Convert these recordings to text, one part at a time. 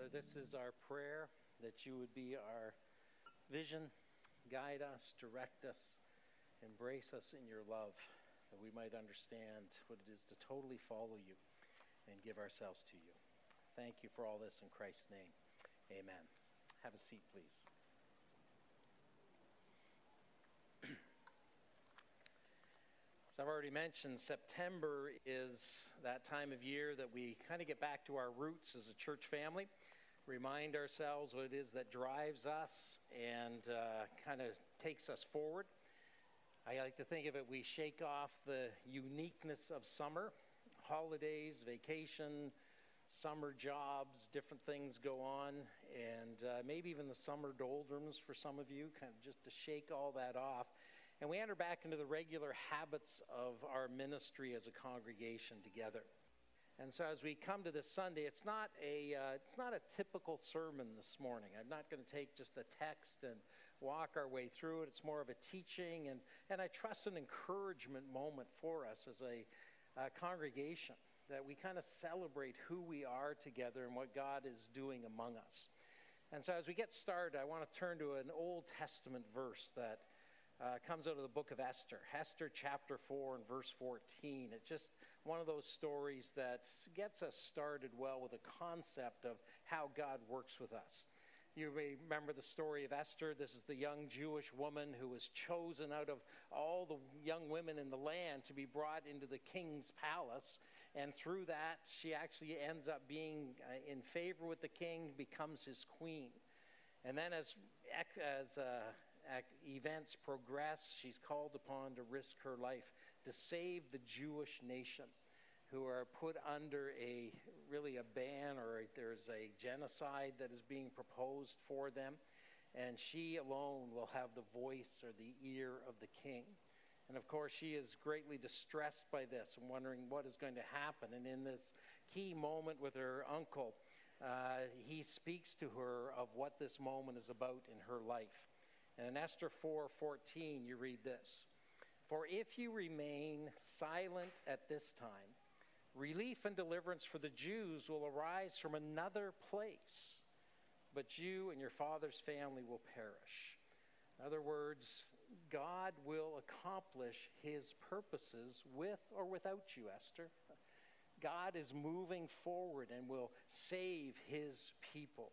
Father, this is our prayer that you would be our vision, guide us, direct us, embrace us in your love, that we might understand what it is to totally follow you and give ourselves to you. Thank you for all this in Christ's name. Amen. Have a seat, please. As I've already mentioned, September is that time of year that we kind of get back to our roots as a church family, remind ourselves what it is that drives us and uh, kind of takes us forward. I like to think of it, we shake off the uniqueness of summer, holidays, vacation, summer jobs, different things go on, and uh, maybe even the summer doldrums for some of you, kind of just to shake all that off and we enter back into the regular habits of our ministry as a congregation together. And so, as we come to this Sunday, it's not a uh, it's not a typical sermon this morning. I'm not going to take just a text and walk our way through it. It's more of a teaching and and I trust an encouragement moment for us as a congregation that we kind of celebrate who we are together and what God is doing among us. And so, as we get started, I want to turn to an Old Testament verse that uh, comes out of the book of Esther, Esther chapter 4 and verse 14. It's just one of those stories that gets us started well with a concept of how God works with us. You may remember the story of Esther. This is the young Jewish woman who was chosen out of all the young women in the land to be brought into the king's palace. And through that, she actually ends up being uh, in favor with the king, becomes his queen. And then, as, as uh, events progress, she's called upon to risk her life to save the Jewish nation who are put under a really a ban or there's a genocide that is being proposed for them. And she alone will have the voice or the ear of the king. And of course she is greatly distressed by this and wondering what is going to happen. And in this key moment with her uncle uh, he speaks to her of what this moment is about in her life and in Esther 4:14 you read this. For if you remain silent at this time, relief and deliverance for the Jews will arise from another place, but you and your father's family will perish. In other words, God will accomplish his purposes with or without you, Esther. God is moving forward and will save his people.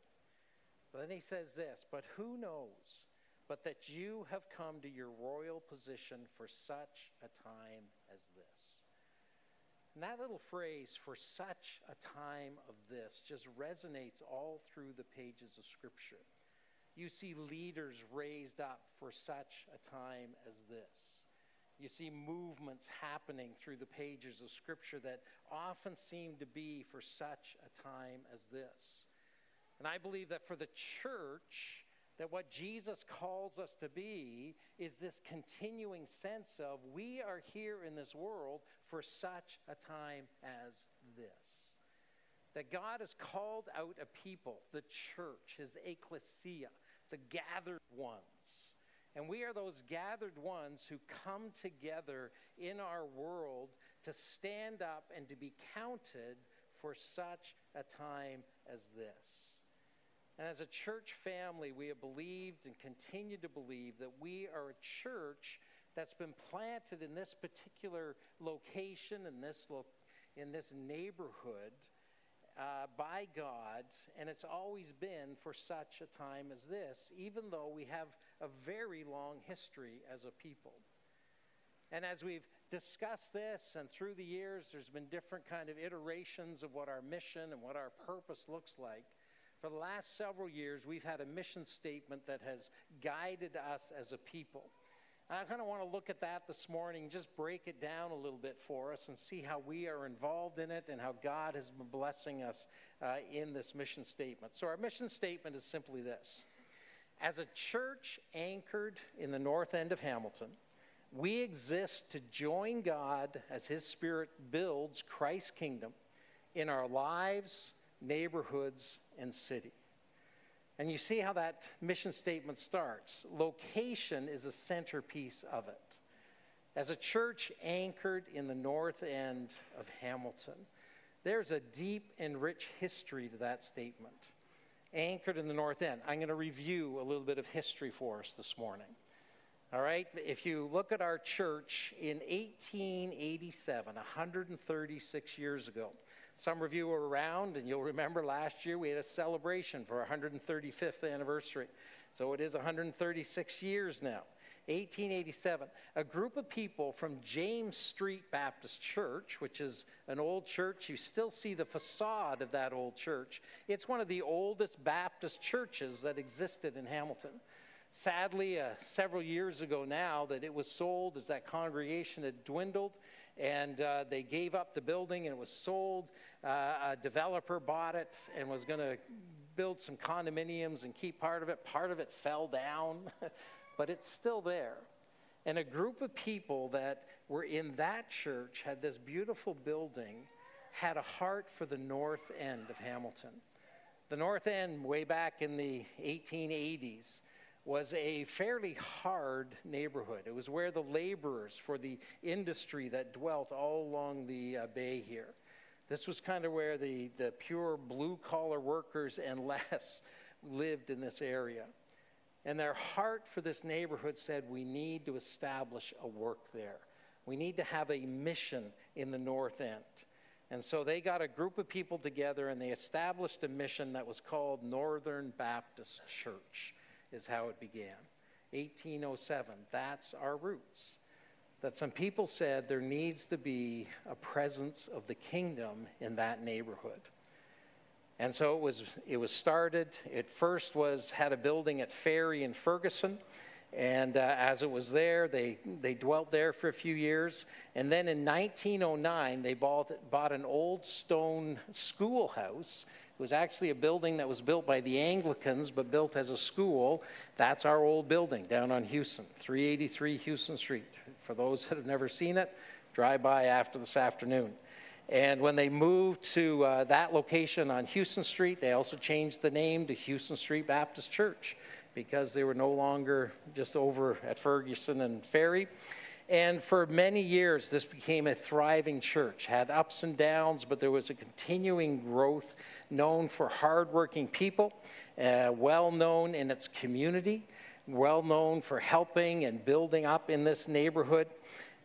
But then he says this, but who knows? But that you have come to your royal position for such a time as this. And that little phrase, for such a time of this, just resonates all through the pages of Scripture. You see leaders raised up for such a time as this. You see movements happening through the pages of Scripture that often seem to be for such a time as this. And I believe that for the church, that what Jesus calls us to be is this continuing sense of we are here in this world for such a time as this. That God has called out a people, the church, his ecclesia, the gathered ones. And we are those gathered ones who come together in our world to stand up and to be counted for such a time as this. And as a church family, we have believed and continue to believe that we are a church that's been planted in this particular location, in this, lo- in this neighborhood, uh, by God, and it's always been for such a time as this, even though we have a very long history as a people. And as we've discussed this and through the years, there's been different kind of iterations of what our mission and what our purpose looks like. For the last several years, we've had a mission statement that has guided us as a people. And I kind of want to look at that this morning, just break it down a little bit for us and see how we are involved in it and how God has been blessing us uh, in this mission statement. So, our mission statement is simply this As a church anchored in the north end of Hamilton, we exist to join God as His Spirit builds Christ's kingdom in our lives, neighborhoods, and city. And you see how that mission statement starts. Location is a centerpiece of it. As a church anchored in the north end of Hamilton, there's a deep and rich history to that statement. anchored in the North End. I'm going to review a little bit of history for us this morning. All right, if you look at our church in 1887, 136 years ago, some of you were around, and you'll remember last year we had a celebration for our 135th anniversary. So it is 136 years now. 1887, a group of people from James Street Baptist Church, which is an old church. You still see the facade of that old church. It's one of the oldest Baptist churches that existed in Hamilton. Sadly, uh, several years ago now, that it was sold as that congregation had dwindled and uh, they gave up the building and it was sold. Uh, a developer bought it and was going to build some condominiums and keep part of it. Part of it fell down. but it's still there. And a group of people that were in that church had this beautiful building, had a heart for the north end of Hamilton. The north end, way back in the 1880s, was a fairly hard neighborhood. It was where the laborers for the industry that dwelt all along the uh, bay here. This was kind of where the, the pure blue collar workers and less lived in this area. And their heart for this neighborhood said, we need to establish a work there. We need to have a mission in the North End. And so they got a group of people together and they established a mission that was called Northern Baptist Church, is how it began. 1807. That's our roots. That some people said there needs to be a presence of the kingdom in that neighborhood. And so it was, it was started. It first was had a building at Ferry in Ferguson. And uh, as it was there, they, they dwelt there for a few years. And then in 1909, they bought, bought an old stone schoolhouse. It was actually a building that was built by the Anglicans, but built as a school. That's our old building down on Hughson, 383 Hughson Street. For those that have never seen it, drive by after this afternoon. And when they moved to uh, that location on Hughson Street, they also changed the name to Hughson Street Baptist Church because they were no longer just over at Ferguson and Ferry. And for many years, this became a thriving church, had ups and downs, but there was a continuing growth, known for hardworking people, uh, well known in its community, well known for helping and building up in this neighborhood.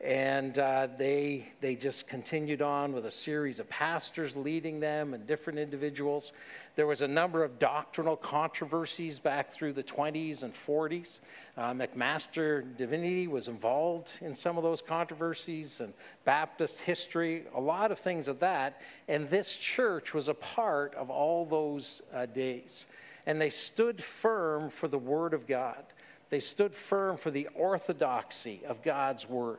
And uh, they, they just continued on with a series of pastors leading them and different individuals. There was a number of doctrinal controversies back through the 20s and 40s. Uh, McMaster Divinity was involved in some of those controversies and Baptist history, a lot of things of that. And this church was a part of all those uh, days. And they stood firm for the Word of God. They stood firm for the orthodoxy of God's Word.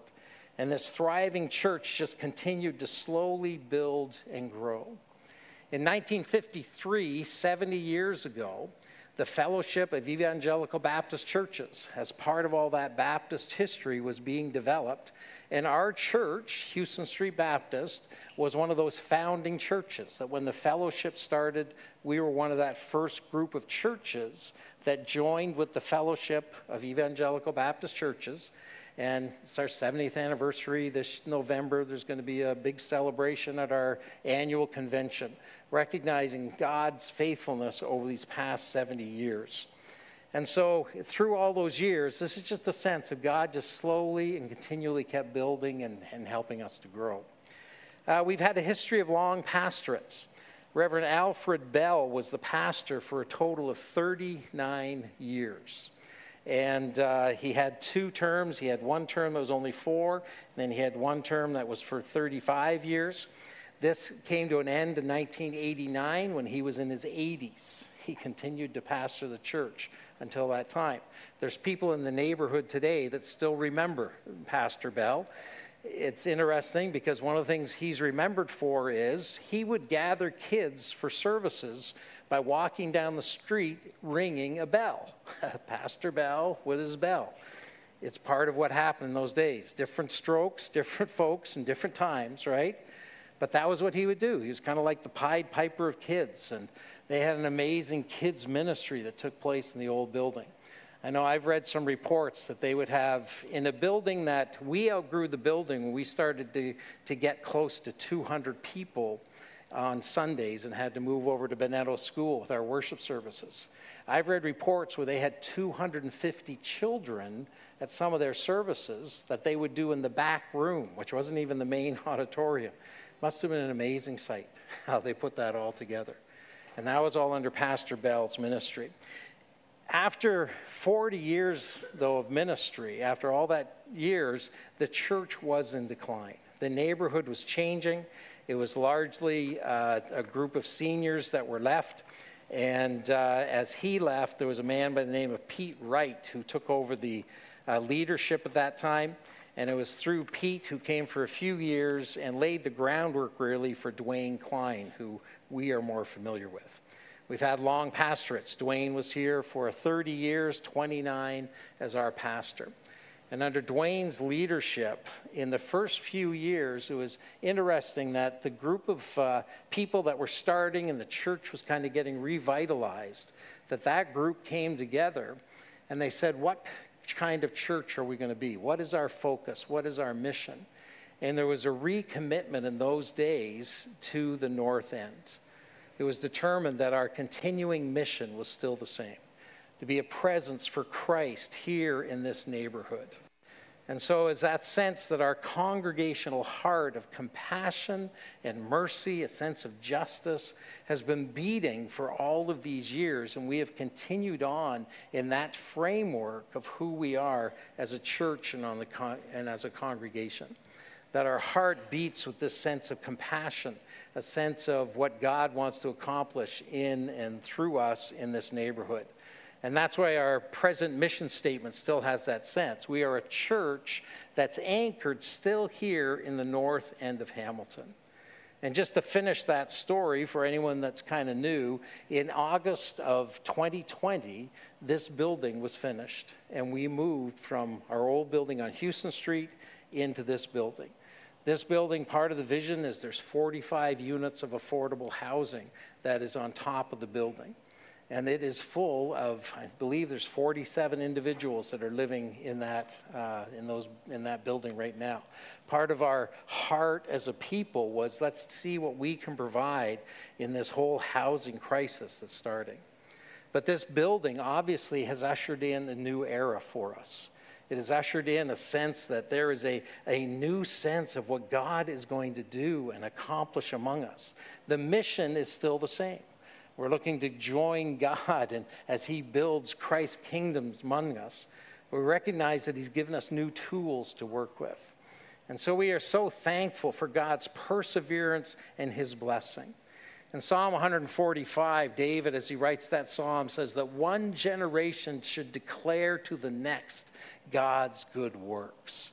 And this thriving church just continued to slowly build and grow. In 1953, 70 years ago, the Fellowship of Evangelical Baptist Churches, as part of all that Baptist history, was being developed. And our church, Hughson Street Baptist, was one of those founding churches. That when the fellowship started, we were one of that first group of churches that joined with the Fellowship of Evangelical Baptist Churches. And it's our 70th anniversary this November. There's going to be a big celebration at our annual convention, recognizing God's faithfulness over these past 70 years. And so, through all those years, this is just a sense of God just slowly and continually kept building and, and helping us to grow. Uh, we've had a history of long pastorates. Reverend Alfred Bell was the pastor for a total of 39 years. And uh, he had two terms. He had one term that was only four, and then he had one term that was for 35 years. This came to an end in 1989 when he was in his 80s. He continued to pastor the church until that time. There's people in the neighborhood today that still remember Pastor Bell. It's interesting because one of the things he's remembered for is he would gather kids for services by walking down the street ringing a bell. Pastor Bell with his bell. It's part of what happened in those days. Different strokes, different folks, and different times, right? But that was what he would do. He was kind of like the Pied Piper of kids, and they had an amazing kids' ministry that took place in the old building. I know I've read some reports that they would have in a building that we outgrew the building when we started to, to get close to 200 people on Sundays and had to move over to Bennetto School with our worship services. I've read reports where they had 250 children at some of their services that they would do in the back room, which wasn't even the main auditorium. Must have been an amazing sight how they put that all together. And that was all under Pastor Bell's ministry. After 40 years, though, of ministry, after all that years, the church was in decline. The neighborhood was changing. It was largely uh, a group of seniors that were left. And uh, as he left, there was a man by the name of Pete Wright who took over the uh, leadership at that time. And it was through Pete who came for a few years and laid the groundwork really for Dwayne Klein, who we are more familiar with. We've had long pastorates. Dwayne was here for 30 years, 29 as our pastor. And under Dwayne's leadership, in the first few years, it was interesting that the group of uh, people that were starting and the church was kind of getting revitalized, that that group came together and they said, What kind of church are we going to be? What is our focus? What is our mission? And there was a recommitment in those days to the North End. It was determined that our continuing mission was still the same to be a presence for Christ here in this neighborhood. And so, it's that sense that our congregational heart of compassion and mercy, a sense of justice, has been beating for all of these years. And we have continued on in that framework of who we are as a church and, on the con- and as a congregation. That our heart beats with this sense of compassion, a sense of what God wants to accomplish in and through us in this neighborhood. And that's why our present mission statement still has that sense. We are a church that's anchored still here in the north end of Hamilton. And just to finish that story for anyone that's kind of new, in August of 2020, this building was finished. And we moved from our old building on Hughson Street into this building. This building, part of the vision is there's 45 units of affordable housing that is on top of the building and it is full of i believe there's 47 individuals that are living in that uh, in those in that building right now. Part of our heart as a people was let's see what we can provide in this whole housing crisis that's starting. But this building obviously has ushered in a new era for us. It has ushered in a sense that there is a, a new sense of what God is going to do and accomplish among us. The mission is still the same we're looking to join God and as He builds Christ's kingdom among us. We recognize that He's given us new tools to work with. And so we are so thankful for God's perseverance and His blessing. In Psalm 145, David, as he writes that psalm, says that one generation should declare to the next God's good works.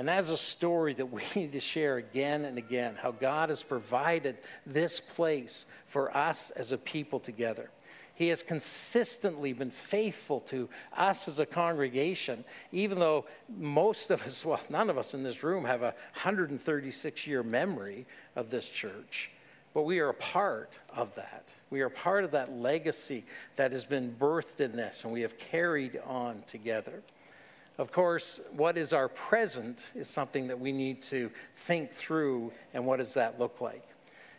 And that's a story that we need to share again and again how God has provided this place for us as a people together. He has consistently been faithful to us as a congregation, even though most of us, well, none of us in this room have a 136 year memory of this church. But we are a part of that. We are part of that legacy that has been birthed in this, and we have carried on together. Of course, what is our present is something that we need to think through, and what does that look like?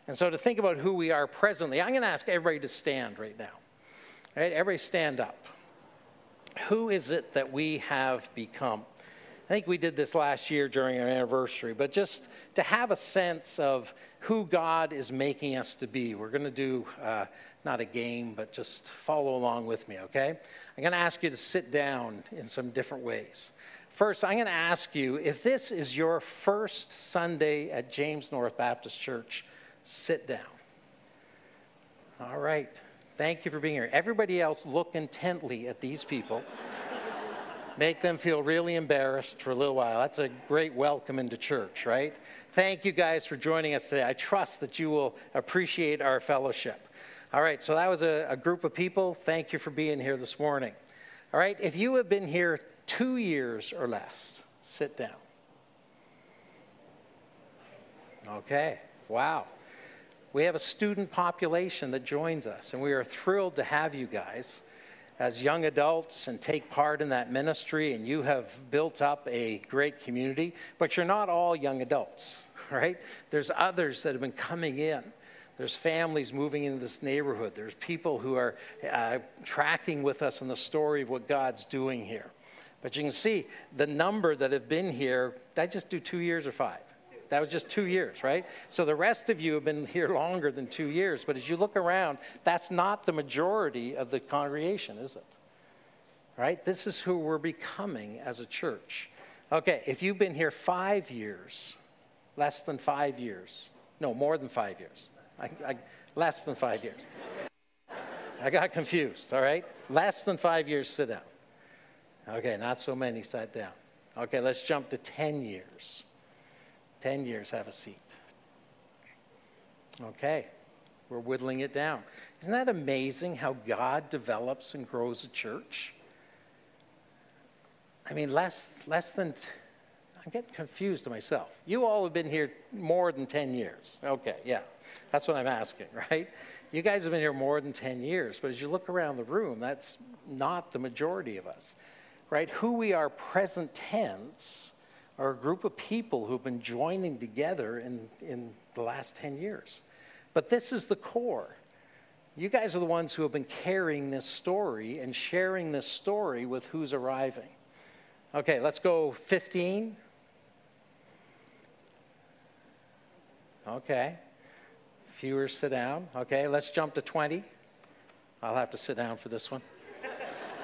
And so, to think about who we are presently, I'm going to ask everybody to stand right now. All right, everybody stand up. Who is it that we have become? I think we did this last year during our anniversary, but just to have a sense of who God is making us to be, we're going to do uh, not a game, but just follow along with me, okay? I'm going to ask you to sit down in some different ways. First, I'm going to ask you if this is your first Sunday at James North Baptist Church, sit down. All right. Thank you for being here. Everybody else, look intently at these people. Make them feel really embarrassed for a little while. That's a great welcome into church, right? Thank you guys for joining us today. I trust that you will appreciate our fellowship. All right, so that was a, a, group of people. Thank you for being here this morning. All right, if you have been here two years or less, sit down. Okay, wow. We have a student population that joins us, and we are thrilled to have you guys as young adults and take part in that ministry. And you have built up a great community, but you're not all young adults, right? There's others that have been coming in There's families moving into this neighborhood. There's people who are uh, tracking with us in the story of what God's doing here. But you can see the number that have been here, I just do two years or five? That was just two years, right? So the rest of you have been here longer than two years. But as you look around, that's not the majority of the congregation, is it? Right? This is who we're becoming as a church. Okay, if you've been here five years, less than five years, no, more than five years, I, I, less than five years. I got confused, all right? Less than five years, sit down. Okay, not so many sat down. Okay, let's jump to 10 years. 10 years, have a seat. Okay, we're whittling it down. Isn't that amazing how God develops and grows a church? I mean, less, less than, i I'm getting confused to myself. You all have been here more than 10 years. Okay, yeah, that's what I'm asking, right? You guys have been here more than 10 years, but as you look around the room, that's not the majority of us, right? Who we are present tense are a group of people who've been joining together in, in the last 10 years. But this is the core. You guys are the ones who have been carrying this story and sharing this story with who's arriving. Okay, let's go 15. Okay. Fewer sit down. Okay, let's jump to 20. I'll have to sit down for this one.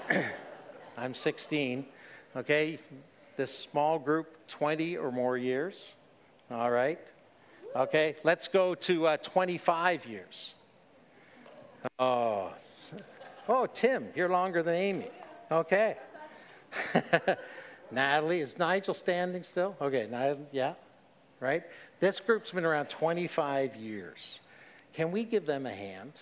I'm 16. Okay, this small group 20 or more years. All right. Okay, let's go to uh, 25 years. Oh, oh, Tim, you're longer than Amy. Okay. Natalie, is Nigel standing still? Okay, Nigel, yeah, right? This group's been around 25 years. Can we give them a hand?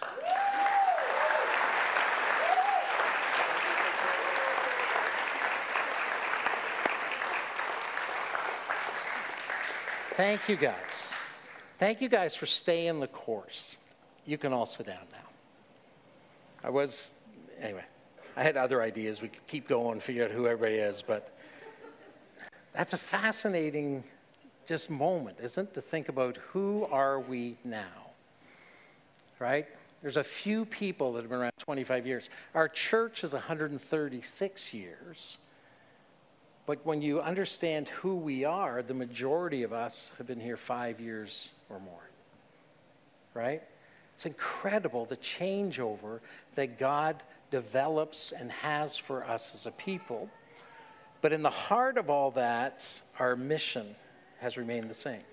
Thank you guys. Thank you guys for staying the course. You can all sit down now. I was, anyway, I had other ideas. We could keep going, figure out who everybody is, but that's a fascinating just moment, isn't it? To think about who are we now, right? There's a few people that have been around 25 years. Our church is 136 years. But when you understand who we are, the majority of us have been here five years or more. Right? It's incredible the changeover that God develops and has for us as a people. But in the heart of all that, our mission has remained the same.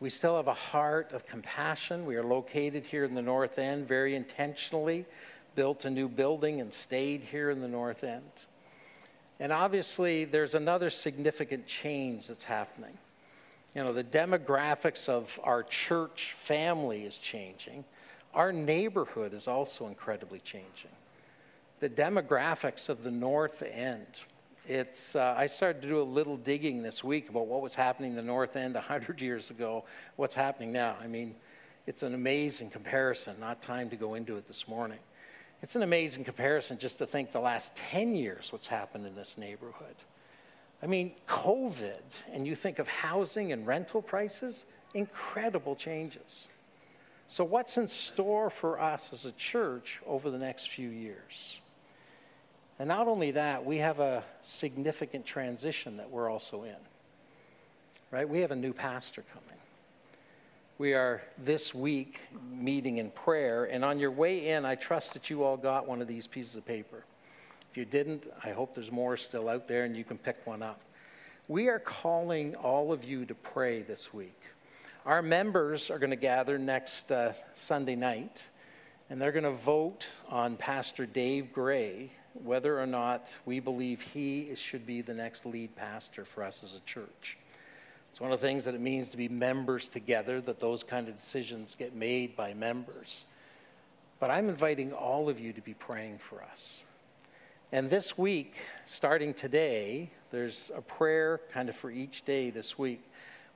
We still have a heart of compassion. We are located here in the North End very intentionally, built a new building and stayed here in the North End. And obviously, there's another significant change that's happening. You know, the demographics of our church family is changing. Our neighborhood is also incredibly changing. The demographics of the North End. It's, uh, I started to do a little digging this week about what was happening in the North End 100 years ago, what's happening now. I mean, it's an amazing comparison, not time to go into it this morning. It's an amazing comparison just to think the last 10 years what's happened in this neighborhood. I mean, COVID, and you think of housing and rental prices, incredible changes. So, what's in store for us as a church over the next few years? And not only that, we have a significant transition that we're also in. Right? We have a new pastor coming. We are this week meeting in prayer, and on your way in, I trust that you all got one of these pieces of paper. If you didn't, I hope there's more still out there and you can pick one up. We are calling all of you to pray this week. Our members are going to gather next uh, Sunday night, and they're going to vote on Pastor Dave Gray whether or not we believe he should be the next lead pastor for us as a church. It's one of the things that it means to be members together, that those kind of decisions get made by members. But I'm inviting all of you to be praying for us. And this week, starting today, there's a prayer kind of for each day this week.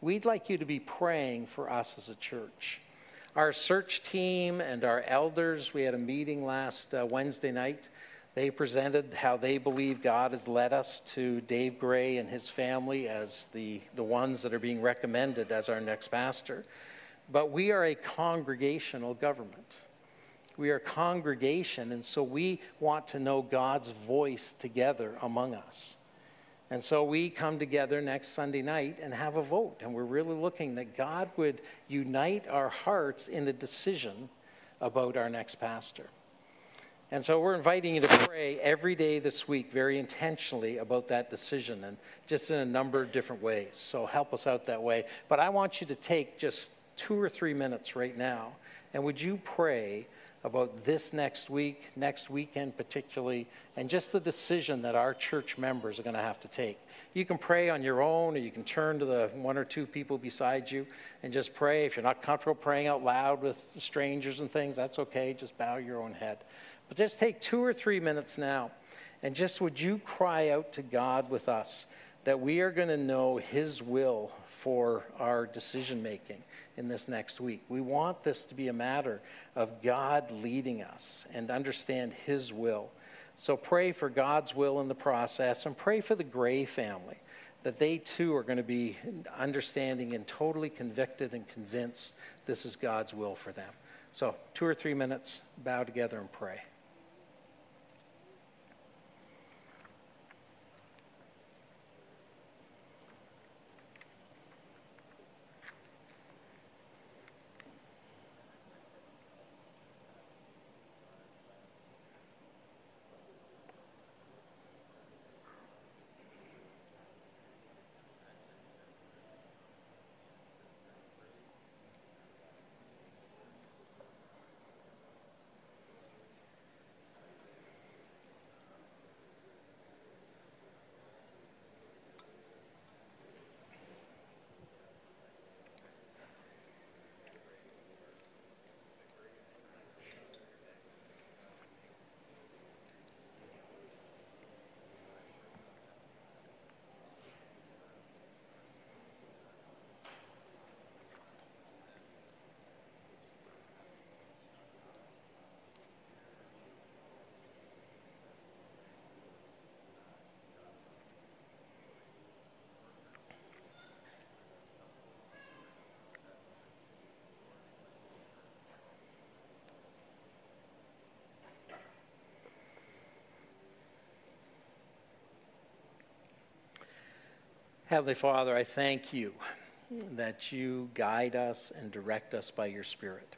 We'd like you to be praying for us as a church. Our search team and our elders, we had a meeting last uh, Wednesday night they presented how they believe God has led us to Dave Gray and his family as the, the ones that are being recommended as our next pastor. but we are a congregational government. We are a congregation, and so we want to know God's voice together among us. And so we come together next Sunday night and have a vote. And we're really looking that God would unite our hearts in a decision about our next pastor. And so we're inviting you to pray every day this week very intentionally about that decision and just in a number of different ways. So help us out that way. But I want you to take just two or three minutes right now. And would you pray about this next week, next weekend particularly, and just the decision that our church members are going to have to take? You can pray on your own, or you can turn to the one or two people beside you and just pray. If you're not comfortable praying out loud with strangers and things, that's okay. Just bow your own head. But just take two or three minutes now and just would you cry out to God with us that we are going to know His will for our decision making in this next week. We want this to be a matter of God leading us and understand His will. So pray for God's will in the process and pray for the Gray family that they too are going to be understanding and totally convicted and convinced this is God's will for them. So, two or three minutes, bow together and pray. Heavenly Father, I thank you that you guide us and direct us by your Spirit,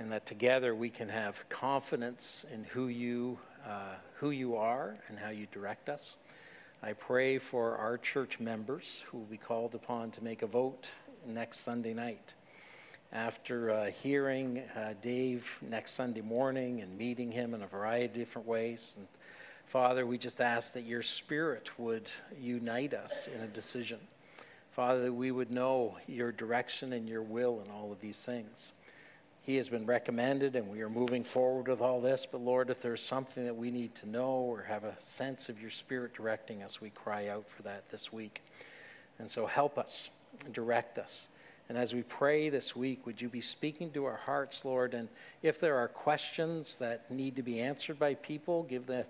and that together we can have confidence in who you, uh, who you are and how you direct us. I pray for our church members who will be called upon to make a vote next Sunday night. After uh, hearing uh, Dave next Sunday morning and meeting him in a variety of different ways, and Father, we just ask that your Spirit would unite us in a decision. Father, that we would know your direction and your will in all of these things. He has been recommended, and we are moving forward with all this. But Lord, if there's something that we need to know or have a sense of your Spirit directing us, we cry out for that this week. And so help us, direct us. And as we pray this week, would you be speaking to our hearts, Lord? And if there are questions that need to be answered by people, give the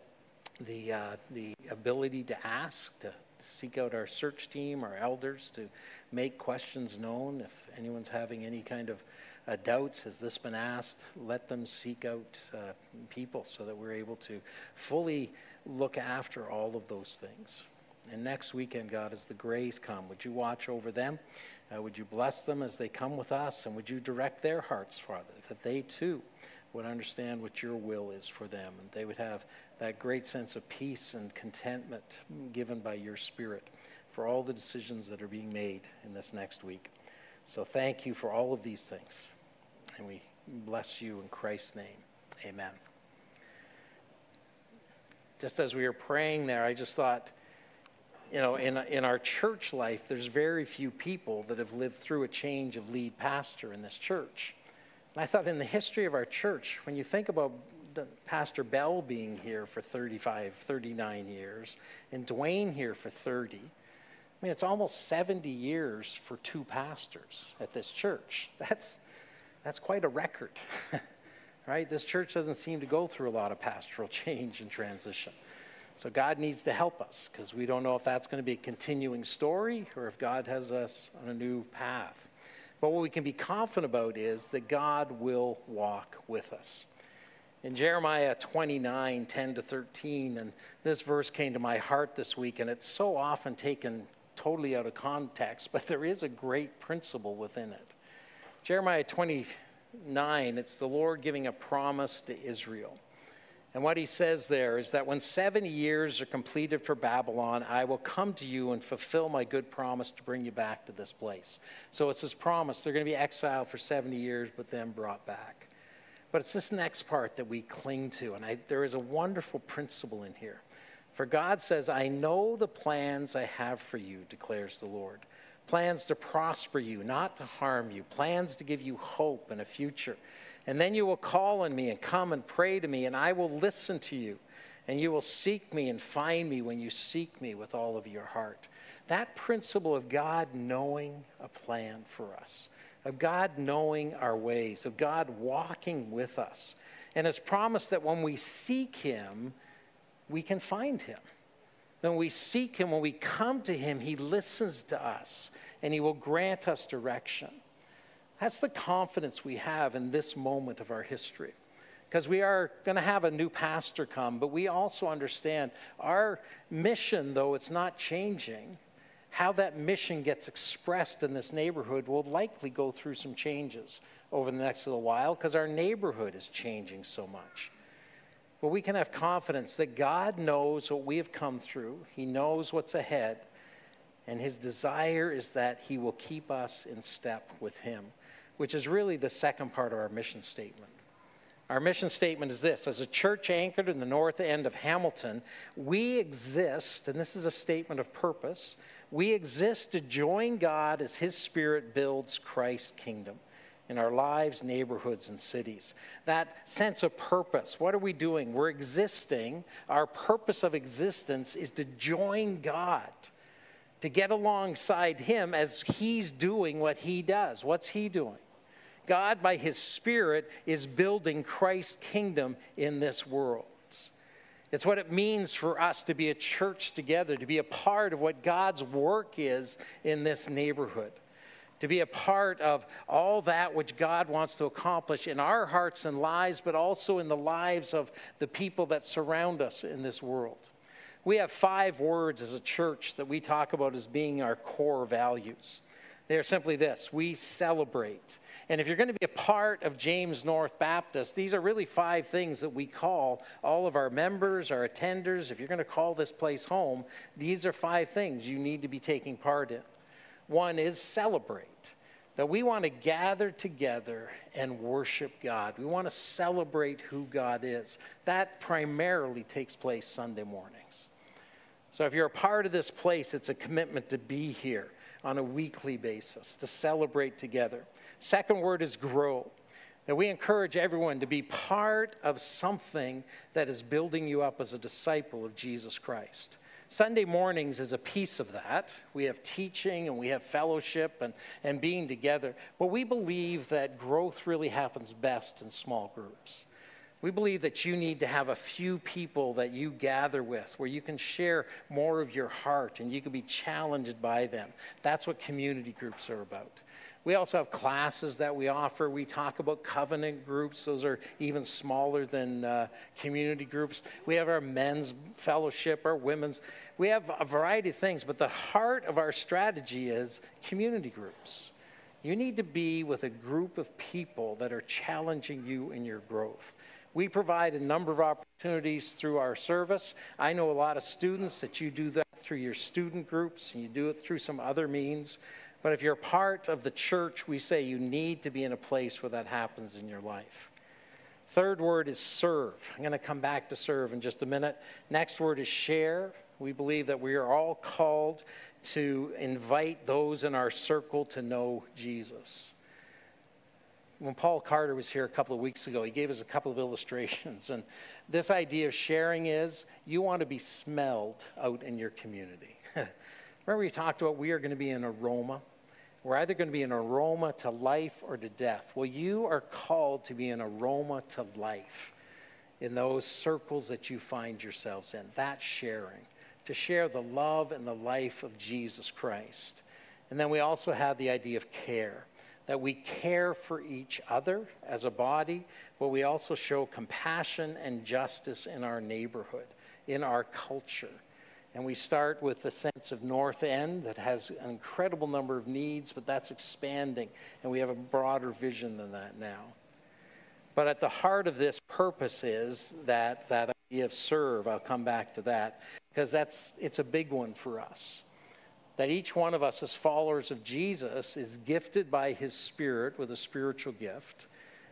the, uh, the ability to ask, to seek out our search team, our elders, to make questions known. If anyone's having any kind of uh, doubts, has this been asked? Let them seek out uh, people so that we're able to fully look after all of those things. And next weekend, God, as the grays come, would you watch over them? Uh, would you bless them as they come with us? And would you direct their hearts, Father, that they too would understand what your will is for them and they would have that great sense of peace and contentment given by your Spirit for all the decisions that are being made in this next week. So thank you for all of these things. And we bless you in Christ's name. Amen. Just as we were praying there, I just thought, you know, in, in our church life, there's very few people that have lived through a change of lead pastor in this church. And I thought in the history of our church, when you think about Pastor Bell being here for 35, 39 years, and Dwayne here for 30. I mean, it's almost 70 years for two pastors at this church. That's, that's quite a record, right? This church doesn't seem to go through a lot of pastoral change and transition. So God needs to help us because we don't know if that's going to be a continuing story or if God has us on a new path. But what we can be confident about is that God will walk with us. In Jeremiah 29 10 to 13, and this verse came to my heart this week, and it's so often taken totally out of context, but there is a great principle within it. Jeremiah 29, it's the Lord giving a promise to Israel. And what he says there is that when 70 years are completed for Babylon, I will come to you and fulfill my good promise to bring you back to this place. So it's his promise. They're going to be exiled for 70 years, but then brought back. But it's this next part that we cling to. And I, there is a wonderful principle in here. For God says, I know the plans I have for you, declares the Lord. Plans to prosper you, not to harm you, plans to give you hope and a future. And then you will call on me and come and pray to me, and I will listen to you. And you will seek me and find me when you seek me with all of your heart. That principle of God knowing a plan for us, of God knowing our ways, of God walking with us, and his promise that when we seek Him, we can find Him. When we seek Him, when we come to Him, He listens to us and He will grant us direction. That's the confidence we have in this moment of our history. Because we are going to have a new pastor come, but we also understand our mission, though it's not changing, how that mission gets expressed in this neighborhood will likely go through some changes over the next little while because our neighborhood is changing so much. But we can have confidence that God knows what we have come through, He knows what's ahead, and His desire is that He will keep us in step with Him which is really the second part of our mission statement. Our mission statement is this. As a church anchored in the north end of Hamilton, we exist, and this is a statement of purpose, we exist to join God as His Spirit builds Christ's kingdom in our lives, neighborhoods, and cities. That sense of purpose. What are we doing? We're existing. Our purpose of existence is to join God to get alongside him as he's doing what he does. What's he doing? God, by His Spirit, is building Christ's kingdom in this world. It's what it means for us to be a church together, to be a part of what God's work is in this neighborhood, to be a part of all that which God wants to accomplish in our hearts and lives, but also in the lives of the people that surround us in this world. We have five words as a church that we talk about as being our core values. They are simply this we celebrate. And if you're going to be a part of James North Baptist, these are really five things that we call all of our members, our attenders. If you're going to call this place home, these are five things you need to be taking part in. One is celebrate. That we want to gather together and worship God. We want to celebrate who God is. That primarily takes place Sunday mornings. So if you're a part of this place, it's a commitment to be here on a weekly basis to celebrate together. Second word is grow. That we encourage everyone to be part of something that is building you up as a disciple of Jesus Christ. Sunday mornings is a piece of that. We have teaching and we have fellowship and, and being together. But we believe that growth really happens best in small groups. We believe that you need to have a few people that you gather with where you can share more of your heart and you can be challenged by them. That's what community groups are about. We also have classes that we offer. We talk about covenant groups, those are even smaller than uh, community groups. We have our men's fellowship, our women's. We have a variety of things, but the heart of our strategy is community groups. You need to be with a group of people that are challenging you in your growth. We provide a number of opportunities through our service. I know a lot of students that you do that through your student groups and you do it through some other means. But if you're part of the church, we say you need to be in a place where that happens in your life. Third word is serve. I'm going to come back to serve in just a minute. Next word is share. We believe that we are all called to invite those in our circle to know Jesus when Paul Carter was here a couple of weeks ago, he gave us a couple of illustrations. And this idea of sharing is you want to be smelled out in your community. Remember, we talked about we are going to be an aroma. We're either going to be an aroma to life or to death. Well, you are called to be an aroma to life in those circles that you find yourselves in. That's sharing, to share the love and the life of Jesus Christ. And then we also have the idea of care that we care for each other as a body, but we also show compassion and justice in our neighborhood, in our culture. And we start with the sense of North End that has an incredible number of needs, but that's expanding, and we have a broader vision than that now. But at the heart of this purpose is that, that idea of serve. I'll come back to that because that's it's a big one for us. That each one of us as followers of Jesus is gifted by his spirit with a spiritual gift.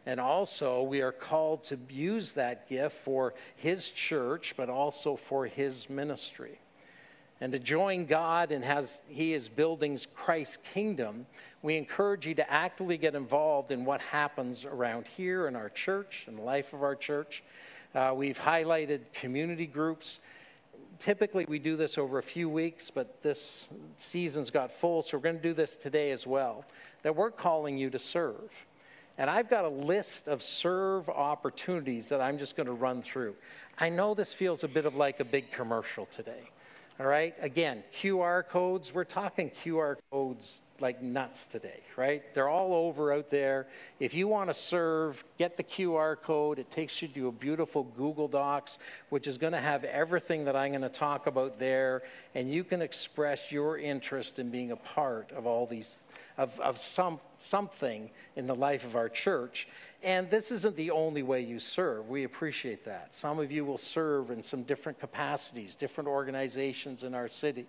And also, we are called to use that gift for his church, but also for his ministry. And to join God and as he is building Christ's kingdom, we encourage you to actively get involved in what happens around here in our church, in the life of our church. Uh, we've highlighted community groups. Typically, we do this over a few weeks, but this season's got full, so we're going to do this today as well. That we're calling you to serve. And I've got a list of serve opportunities that I'm just going to run through. I know this feels a bit of like a big commercial today. All right, again, QR codes, we're talking QR codes like nuts today, right? They're all over out there. If you want to serve, get the QR code. It takes you to a beautiful Google Docs, which is going to have everything that I'm going to talk about there, and you can express your interest in being a part of all these, of, of some, something in the life of our church. And this isn't the only way you serve. We appreciate that. Some of you will serve in some different capacities, different organizations in our city.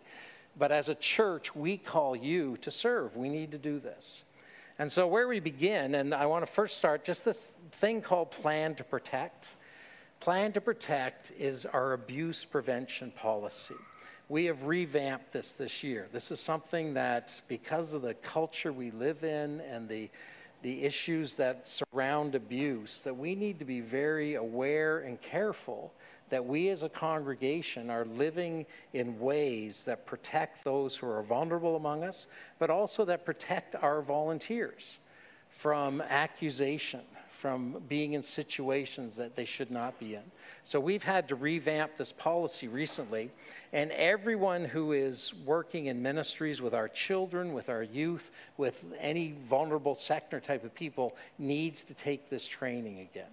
But as a church, we call you to serve. We need to do this. And so, where we begin, and I want to first start just this thing called Plan to Protect. Plan to Protect is our abuse prevention policy. We have revamped this this year. This is something that, because of the culture we live in and the the issues that surround abuse, that we need to be very aware and careful that we as a congregation are living in ways that protect those who are vulnerable among us, but also that protect our volunteers from accusation, from being in situations that they should not be in. So we've had to revamp this policy recently, and everyone who is working in ministries with our children, with our youth, with any vulnerable sector type of people needs to take this training again.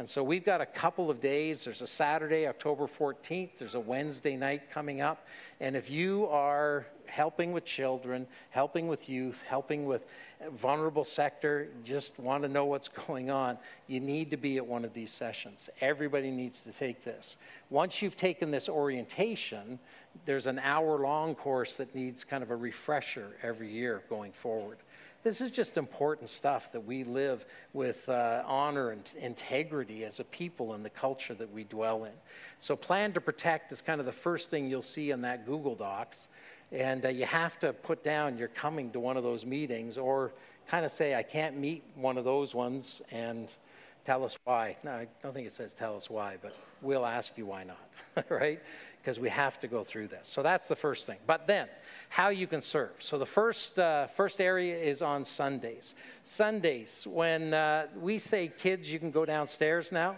And so we've got a couple of days. There's a Saturday, October 14th. There's a Wednesday night coming up. And if you are helping with children, helping with youth, helping with vulnerable sector, just want to know what's going on, you need to be at one of these sessions. Everybody needs to take this. Once you've taken this orientation, there's an hour long course that needs kind of a refresher every year going forward. This is just important stuff that we live with uh, honor and integrity as a people in the culture that we dwell in. So, plan to protect is kind of the first thing you'll see in that Google Docs. And uh, you have to put down you're coming to one of those meetings or kind of say, I can't meet one of those ones and tell us why. No, I don't think it says tell us why, but we'll ask you why not, right? Because we have to go through this. So that's the first thing. But then, how you can serve. So the first, uh, first area is on Sundays. Sundays, when uh, we say kids, you can go downstairs now,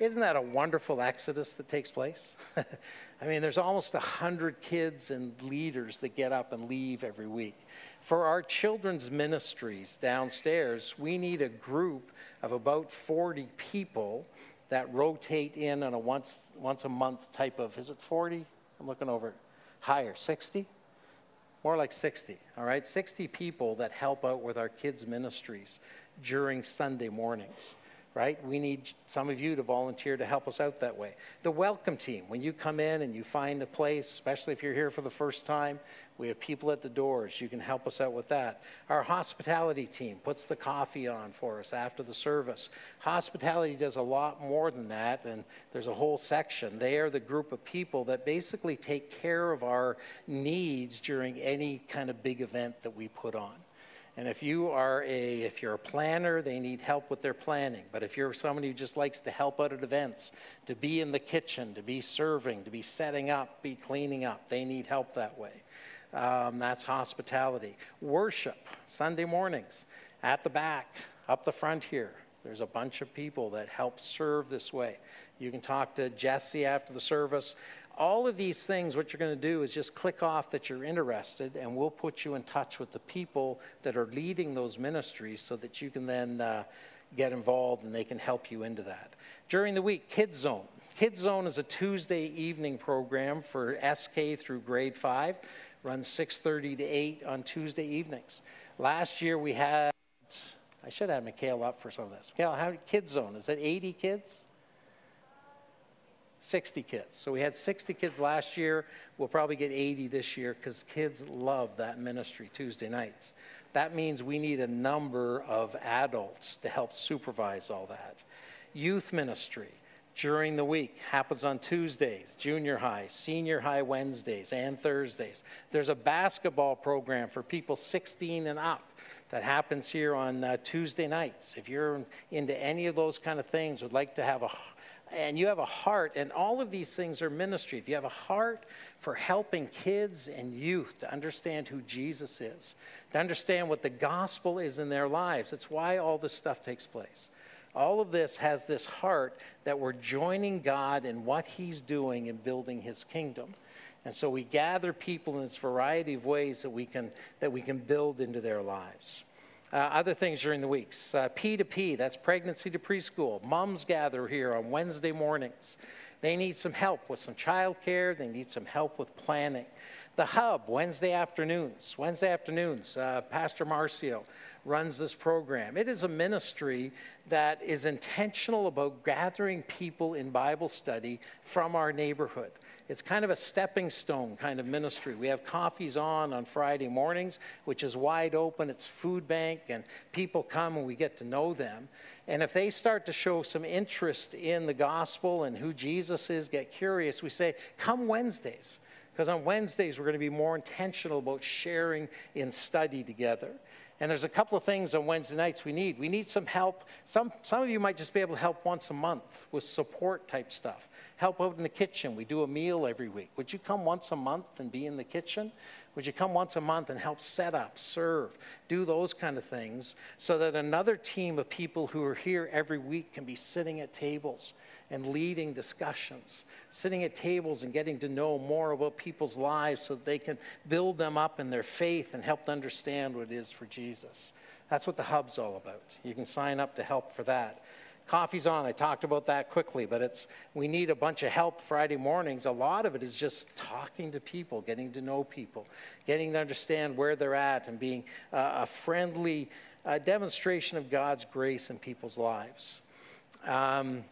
isn't that a wonderful exodus that takes place? I mean, there's almost 100 kids and leaders that get up and leave every week. For our children's ministries downstairs, we need a group of about 40 people that rotate in on a once, once a month type of, is it 40? I'm looking over higher, 60? More like 60, all right? 60 people that help out with our kids' ministries during Sunday mornings right? We need some of you to volunteer to help us out that way. The welcome team, when you come in and you find a place, especially if you're here for the first time, we have people at the doors. You can help us out with that. Our hospitality team puts the coffee on for us after the service. Hospitality does a lot more than that, and there's a whole section. They are the group of people that basically take care of our needs during any kind of big event that we put on. And if you are a if you're a planner, they need help with their planning. But if you're somebody who just likes to help out at events, to be in the kitchen, to be serving, to be setting up, be cleaning up, they need help that way. Um, that's hospitality. Worship, Sunday mornings, at the back, up the front here. There's a bunch of people that help serve this way. You can talk to Jesse after the service. All of these things, what you're going to do is just click off that you're interested, and we'll put you in touch with the people that are leading those ministries so that you can then uh, get involved and they can help you into that. During the week, Kids Zone. Kids Zone is a Tuesday evening program for SK through grade 5. Runs 6:30 to 8 on Tuesday evenings. Last year we had I should have Mikhail up for some of this. Mikhail, how Kids Zone? Is that 80 kids? 60 kids. So we had 60 kids last year. We'll probably get 80 this year because kids love that ministry Tuesday nights. That means we need a number of adults to help supervise all that. Youth ministry during the week happens on Tuesdays, junior high, senior high Wednesdays, and Thursdays. There's a basketball program for people 16 and up that happens here on uh, Tuesday nights. If you're into any of those kind of things, would like to have a and you have a heart, and all of these things are ministry. If you have a heart for helping kids and youth to understand who Jesus is, to understand what the gospel is in their lives, it's why all this stuff takes place. All of this has this heart that we're joining God in what He's doing in building His kingdom. And so we gather people in this variety of ways that we can, that we can build into their lives. Uh, other things during the weeks uh, P2P, that's pregnancy to preschool. Moms gather here on Wednesday mornings. They need some help with some childcare, they need some help with planning. The Hub, Wednesday afternoons. Wednesday afternoons, uh, Pastor Marcio runs this program. It is a ministry that is intentional about gathering people in Bible study from our neighborhood. It's kind of a stepping stone kind of ministry. We have coffees on on Friday mornings, which is wide open. It's food bank, and people come and we get to know them. And if they start to show some interest in the gospel and who Jesus is, get curious, we say, come Wednesdays. Because on Wednesdays, we're going to be more intentional about sharing in study together. And there's a couple of things on Wednesday nights we need. We need some help. Some, some of you might just be able to help once a month with support type stuff help out in the kitchen. We do a meal every week. Would you come once a month and be in the kitchen? Would you come once a month and help set up, serve, do those kind of things so that another team of people who are here every week can be sitting at tables and leading discussions, sitting at tables and getting to know more about people's lives so that they can build them up in their faith and help to understand what it is for Jesus. That's what the hub's all about. You can sign up to help for that. Coffee's on. I talked about that quickly, but it's we need a bunch of help Friday mornings. A lot of it is just talking to people, getting to know people, getting to understand where they're at, and being uh, a friendly uh, demonstration of God's grace in people's lives. Um,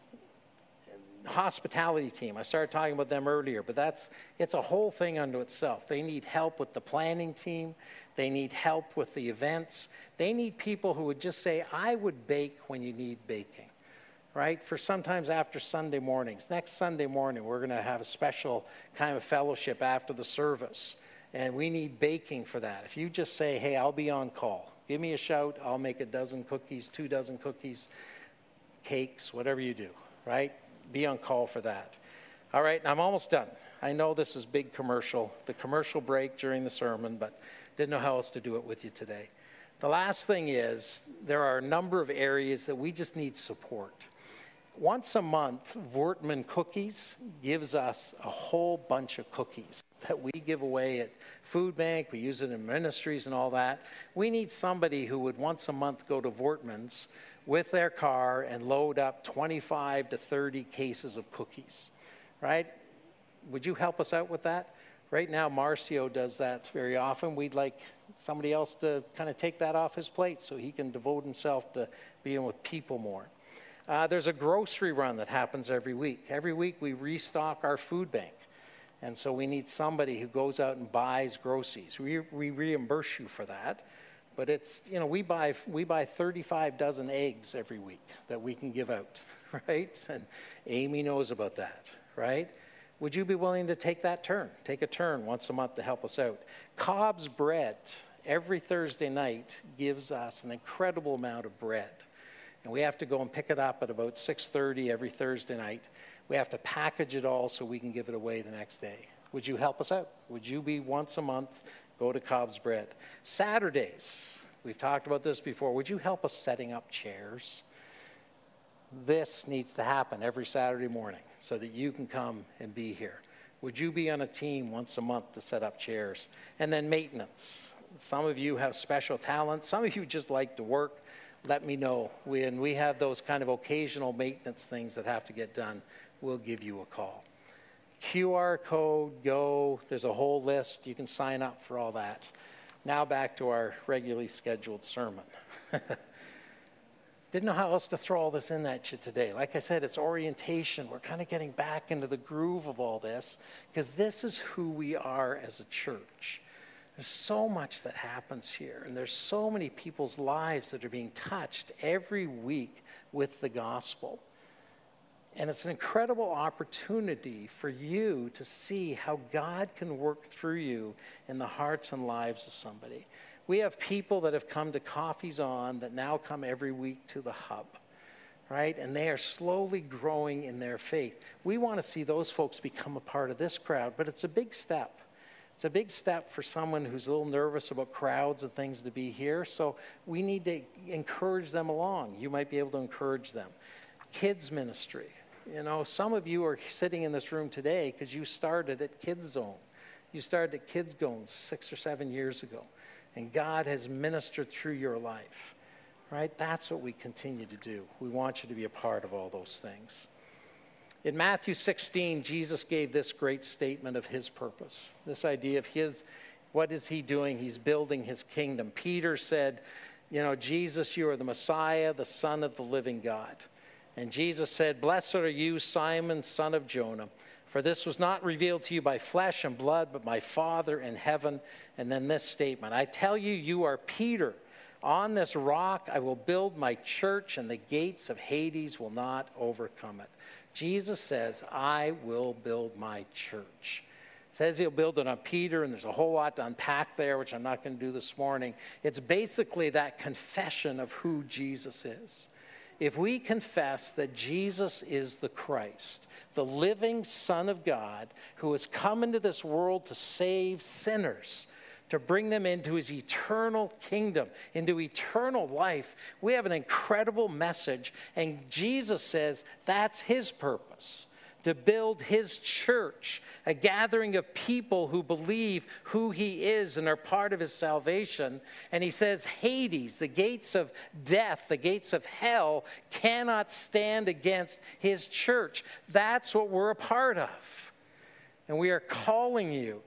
hospitality team. I started talking about them earlier, but that's it's a whole thing unto itself. They need help with the planning team. They need help with the events. They need people who would just say, "I would bake when you need baking." right? For sometimes after Sunday mornings. Next Sunday morning, we're going to have a special kind of fellowship after the service. And we need baking for that. If you just say, hey, I'll be on call, give me a shout, I'll make a dozen cookies, two dozen cookies, cakes, whatever you do, right? Be on call for that. All right, I'm almost done. I know this is big commercial, the commercial break during the sermon, but didn't know how else to do it with you today. The last thing is there are a number of areas that we just need support. Once a month, Voortman Cookies gives us a whole bunch of cookies that we give away at food bank. We use it in ministries and all that. We need somebody who would once a month go to Voortman's with their car and load up 25 to 30 cases of cookies, right? Would you help us out with that? Right now, Marcio does that very often. We'd like somebody else to kind of take that off his plate so he can devote himself to being with people more. Uh, there's a grocery run that happens every week. Every week we restock our food bank. And so we need somebody who goes out and buys groceries. We, we reimburse you for that. But it's, you know, we buy, we buy 35 dozen eggs every week that we can give out, right? And Amy knows about that, right? Would you be willing to take that turn? Take a turn once a month to help us out. Cobb's Bread every Thursday night gives us an incredible amount of bread and we have to go and pick it up at about 6.30 every thursday night we have to package it all so we can give it away the next day would you help us out would you be once a month go to cobb's bread saturdays we've talked about this before would you help us setting up chairs this needs to happen every saturday morning so that you can come and be here Would you be on a team once a month to set up chairs? And then maintenance. Some of you have special talents. Some of you just like to work. Let me know. When we have those kind of occasional maintenance things that have to get done, we'll give you a call. QR code, go. There's a whole list. You can sign up for all that. Now back to our regularly scheduled sermon. Didn't know how else to throw all this in at you today. Like I said, it's orientation. We're kind of getting back into the groove of all this because this is who we are as a church. There's so much that happens here, and there's so many people's lives that are being touched every week with the gospel. And it's an incredible opportunity for you to see how God can work through you in the hearts and lives of somebody. We have people that have come to Coffees On that now come every week to the hub, right? And they are slowly growing in their faith. We want to see those folks become a part of this crowd, but it's a big step. It's a big step for someone who's a little nervous about crowds and things to be here. So we need to encourage them along. You might be able to encourage them. Kids ministry. You know, some of you are sitting in this room today because you started at Kids Zone. You started at Kids Zone six or seven years ago and God has ministered through your life, right? That's what we continue to do. We want you to be a part of all those things. In Matthew 16, Jesus gave this great statement of his purpose, this idea of his, what is he doing? He's building his kingdom. Peter said, You know, Jesus, you are the Messiah, the Son of the living God. And Jesus said, Blessed are you, Simon, son of Jonah. For this was not revealed to you by flesh and blood, but by Father in heaven. And then this statement I tell you, you are Peter. On this rock I will build my church, and the gates of Hades will not overcome it. Jesus says, I will build my church. Says he'll build it on Peter, and there's a whole lot to unpack there, which I'm not going to do this morning. It's basically that confession of who Jesus is if we confess that Jesus is the Christ, the living Son of God, who has come into this world to save sinners, to bring them into his eternal kingdom, into eternal life, we have an incredible message. And Jesus says that's his purpose to build his church, a gathering of people who believe who he is and are part of his salvation. And he says, Hades, the gates of death, the gates of hell, cannot stand against his church. That's what we're a part of. And we are calling you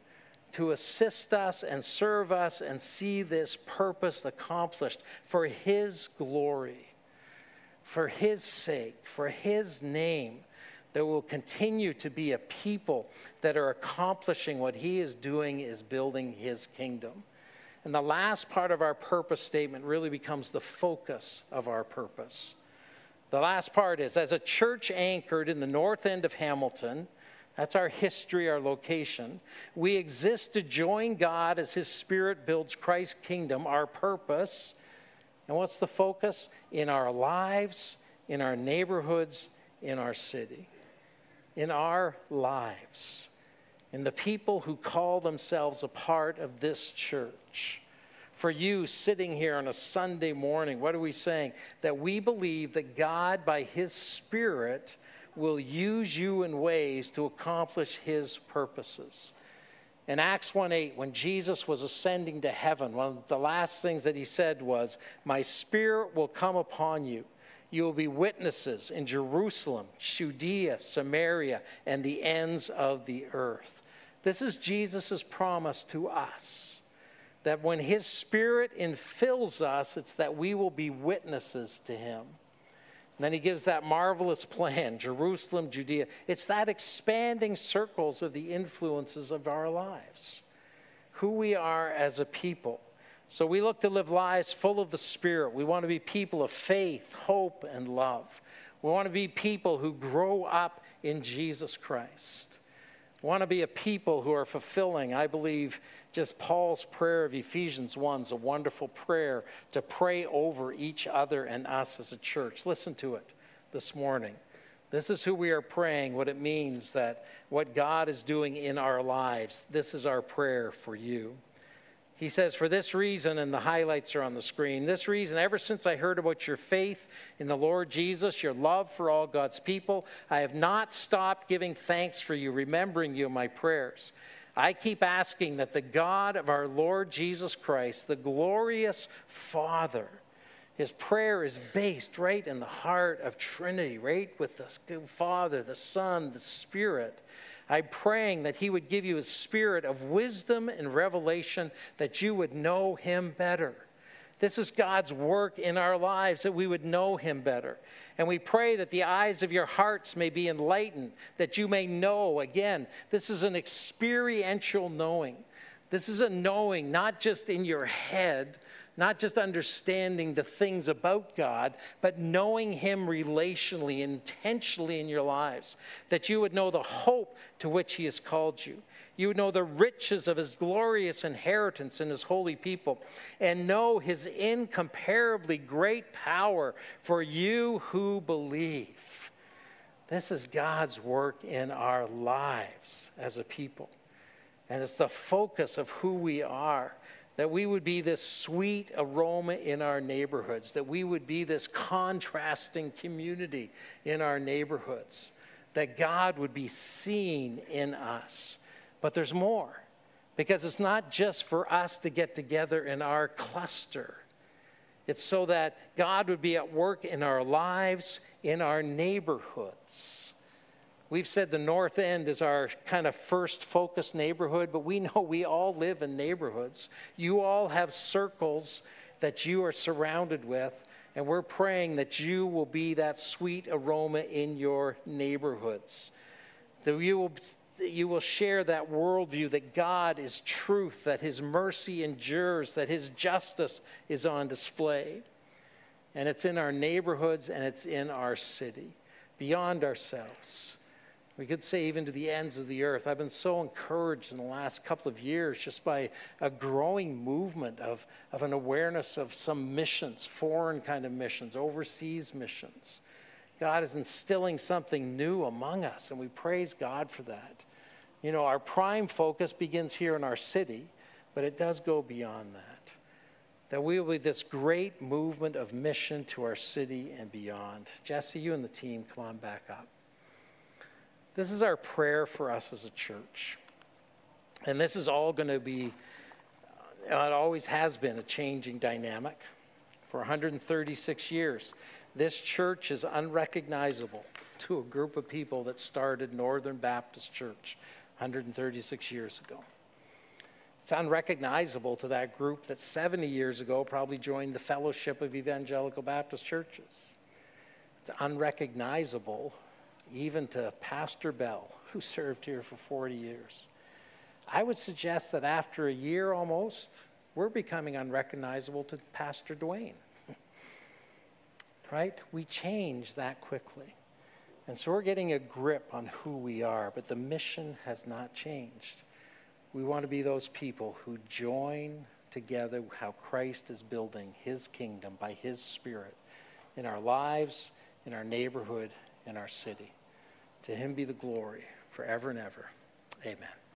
to assist us and serve us and see this purpose accomplished for his glory, for his sake, for his name there will continue to be a people that are accomplishing what he is doing is building his kingdom. And the last part of our purpose statement really becomes the focus of our purpose. The last part is as a church anchored in the north end of Hamilton, that's our history, our location. We exist to join God as His Spirit builds Christ's kingdom, our purpose. And what's the focus? In our lives, in our neighborhoods, in our city in our lives, in the people who call themselves a part of this church. For you sitting here on a Sunday morning, what are we saying? That we believe that God, by His Spirit, will use you in ways to accomplish His purposes. In Acts 1 8, when Jesus was ascending to heaven, one of the last things that he said was, My spirit will come upon you you will be witnesses in Jerusalem, Judea, Samaria, and the ends of the earth. This is Jesus' promise to us that when his spirit infills us, it's that we will be witnesses to him. And then he gives that marvelous plan Jerusalem, Judea. It's that expanding circles of the influences of our lives, who we are as a people. So we look to live lives full of the Spirit. We want to be people of faith, hope, and love. We want to be people who grow up in Jesus Christ. We want to be a people who are fulfilling, I believe, just Paul's prayer of Ephesians 1 is a wonderful prayer to pray over each other and us as a church. Listen to it this morning. This is who we are praying, what it means that what God is doing in our lives. This is our prayer for you. He says, For this reason, and the highlights are on the screen, this reason, ever since I heard about your faith in the Lord Jesus, your love for all God's people, I have not stopped giving thanks for you, remembering you in my prayers. I keep asking that the God of our Lord Jesus Christ, the glorious Father, his prayer is based right in the heart of Trinity, right with the Father, the Son, the Spirit. I'm praying that He would give you a spirit of wisdom and revelation that you would know Him better. This is God's work in our lives that we would know Him better. And we pray that the eyes of your hearts may be enlightened, that you may know. Again, this is an experiential knowing. This is a knowing not just in your head, not just understanding the things about God, but knowing Him relationally, intentionally in your lives. That you would know the hope to which He has called you. You would know the riches of His glorious inheritance in His holy people, and know His incomparably great power for you who believe. This is God's work in our lives as a people. And it's the focus of who we are that we would be this sweet aroma in our neighborhoods, that we would be this contrasting community in our neighborhoods, that God would be seen in us. But there's more, because it's not just for us to get together in our cluster. It's so that God would be at work in our lives, in our neighborhoods. We've said the North End is our kind of first focus neighborhood, but we know we all live in neighborhoods. You all have circles that you are surrounded with, and we're praying that you will be that sweet aroma in your neighborhoods. That you will, you will share that worldview that God is truth, that His mercy endures, that His justice is on display. And it's in our neighborhoods and it's in our city, beyond ourselves. We could say even to the ends of the earth. I've been so encouraged in the last couple of years just by a growing movement of, of an awareness of some missions, foreign kind of missions, overseas missions. God is instilling something new among us, and we praise God for that. You know, our prime focus begins here in our city, but it does go beyond that. That we will be this great movement of mission to our city and beyond. Jesse, you and the team, come on back up. This is our prayer for us as a church. And this is all going to be, uh, it always has been a changing dynamic for 136 years. This church is unrecognizable to a group of people that started Northern Baptist Church 136 years ago. It's unrecognizable to that group that 70 years ago probably joined the Fellowship of Evangelical Baptist Churches. It's unrecognizable even to Pastor Bell, who served here for 40 years. I would suggest that after a year almost, we're becoming unrecognizable to Pastor Dwayne. right? We change that quickly. And so we're getting a grip on who we are, but the mission has not changed. We want to be those people who join together how Christ is building his kingdom by his spirit in our lives, in our neighborhood, in our city. To him be the glory forever and ever. Amen.